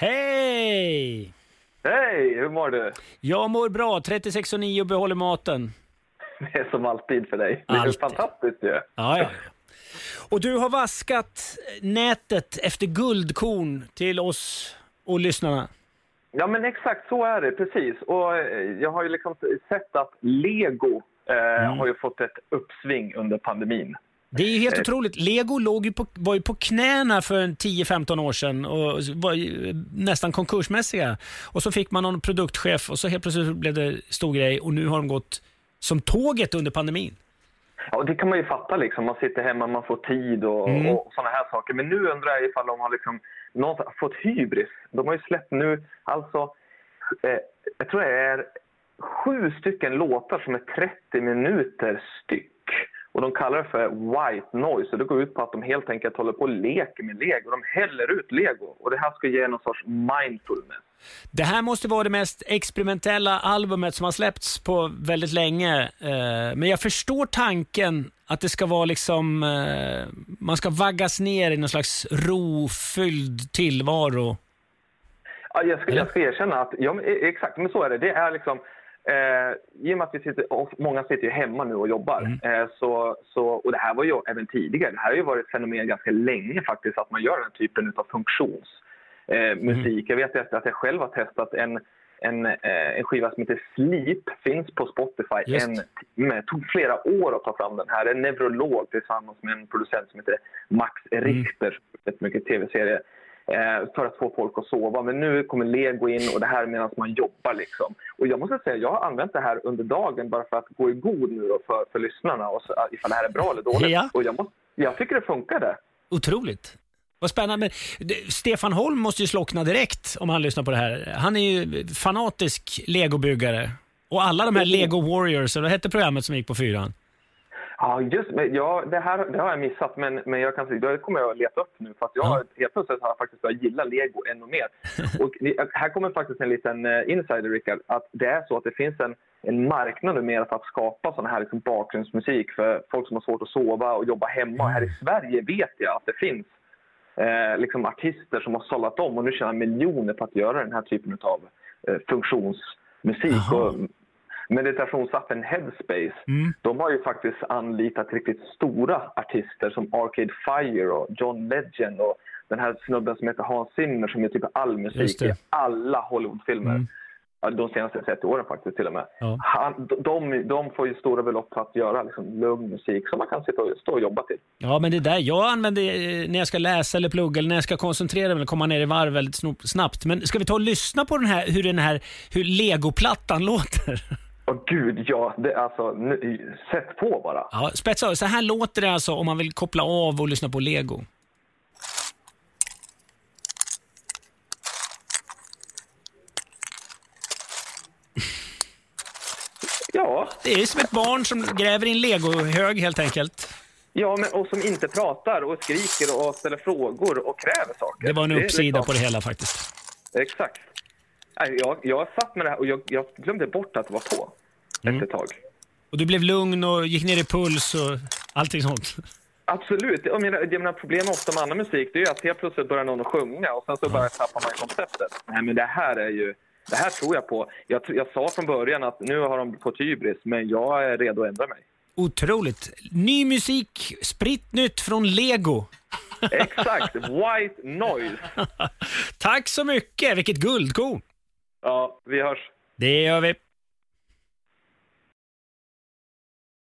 Hej! Hej, hur mår du? Jag mår bra, 36 och 9 och behåller maten. Det är som alltid för dig. Det är Alltid. fantastiskt ju. Ja, ja. Och du har vaskat nätet efter guldkorn till oss och lyssnarna. Ja, men exakt så är det, precis. Och eh, jag har ju liksom sett att Lego eh, har ju fått ett uppsving under pandemin. Det är ju helt otroligt. Lego låg ju på, var ju på knäna för en 10-15 år sedan och var ju nästan konkursmässiga. Och så fick man någon produktchef och så helt plötsligt blev det stor grej och nu har de gått som tåget under pandemin. Ja, det kan man ju fatta liksom. Man sitter hemma, man får tid och, Mm. och sådana här saker. Men nu undrar jag ifall de har liksom fått hybris. De har ju släppt nu, alltså, eh, jag tror det är sju stycken låtar som är 30 minuter styck. Och de kallar det för white noise. Och det går ut på att de helt enkelt håller på och leker med lego. De häller ut lego. Och det här ska ge någon sorts mindfulness. Det här måste vara det mest experimentella albumet som har släppts på väldigt länge. Eh, Men jag förstår tanken att det ska vara liksom, eh, man ska vaggas ner i någon slags rofylld tillvaro. Ja, jag, ska, Eller? jag ska erkänna att, ja, eh, exakt, men så är det. Det är liksom, eh, I och med att vi sitter, och många sitter ju hemma nu och jobbar, eh, så, så, och det här var ju även tidigare, det här har ju varit ett fenomen ganska länge faktiskt, att man gör den här typen av funktionsmusik. Eh, musik. Jag vet att att jag själv har testat en, en, eh, en skiva som heter Sleep, finns på Spotify, Just. en timme. Tog flera år att ta fram den här. En neurolog tillsammans med en producent som heter Max Richter, ett mycket tv-serie för att få folk att sova. Men nu kommer Lego in och det här medan man jobbar. Liksom. Och jag måste säga, jag har använt det här under dagen bara för att gå i god nu för, för lyssnarna och så, ifall det här är bra eller dåligt. Ja. Och jag, måste, jag tycker det funkade. Otroligt. Vad spännande. Men Stefan Holm måste ju slockna direkt om han lyssnar på det här. Han är ju fanatisk legobyggare. Och alla de här Lego Warriors, eller vad hette programmet som gick på fyran? Ja, just men ja, det här det har jag missat, men, men jag kan det kommer jag att leta upp nu för att jag Ja. har, helt plötsligt har jag faktiskt börjat gilla Lego ännu mer. Och här kommer faktiskt en liten eh, insider, Rickard, att det är så att det finns en, en marknad numera för att skapa sån här liksom bakgrundsmusik för folk som har svårt att sova och jobba hemma. Och här i Sverige vet jag att det finns eh, liksom artister som har sållat om och nu tjänar miljoner på att göra den här typen av eh, funktionsmusik. Och meditationsappen Headspace, de har ju faktiskt anlitat riktigt stora artister som Arcade Fire och John Legend och den här snubben som heter Hans Zimmer som gör typ all musik i alla Hollywoodfilmer. Ja, de senaste 30 åren faktiskt till och med. Ja. Han, de, de får ju stora belopp för att göra liksom, lugn musik som man kan sitta och, stå och jobba till. Ja, men det där jag använder eh, när jag ska läsa eller plugga eller när jag ska koncentrera mig eller komma ner i varv väldigt snabbt. Men ska vi ta och lyssna på den här, hur den här, hur legoplattan låter? Åh gud, ja. Det, alltså, nu, sätt på bara. Ja, spetsa. Så här låter det alltså om man vill koppla av och lyssna på lego. Ja, Det är som ett barn som gräver i en legohög helt enkelt. ja men, och som inte pratar och skriker och ställer frågor och kräver saker. Det var en uppsida liksom- på det hela faktiskt. Exakt. Jag, jag satt med det här och jag, jag glömde bort att det var på Mm. efter ett tag. Och du blev lugn och gick ner i puls och allting sånt. Absolut. Jag menar, jag menar, problemet ofta med annan musik det är ju att helt plötsligt börjar någon att sjunga och sen så bara tappar man konceptet. Nej, men det här är ju... Det här tror jag på. Jag, jag sa från början att nu har de fått hybris, men jag är redo att ändra mig. Otroligt. Ny musik, spritt nytt från Lego. Exakt! White noise. Tack så mycket, vilket guldkorn. Ja, vi hörs. Det gör vi.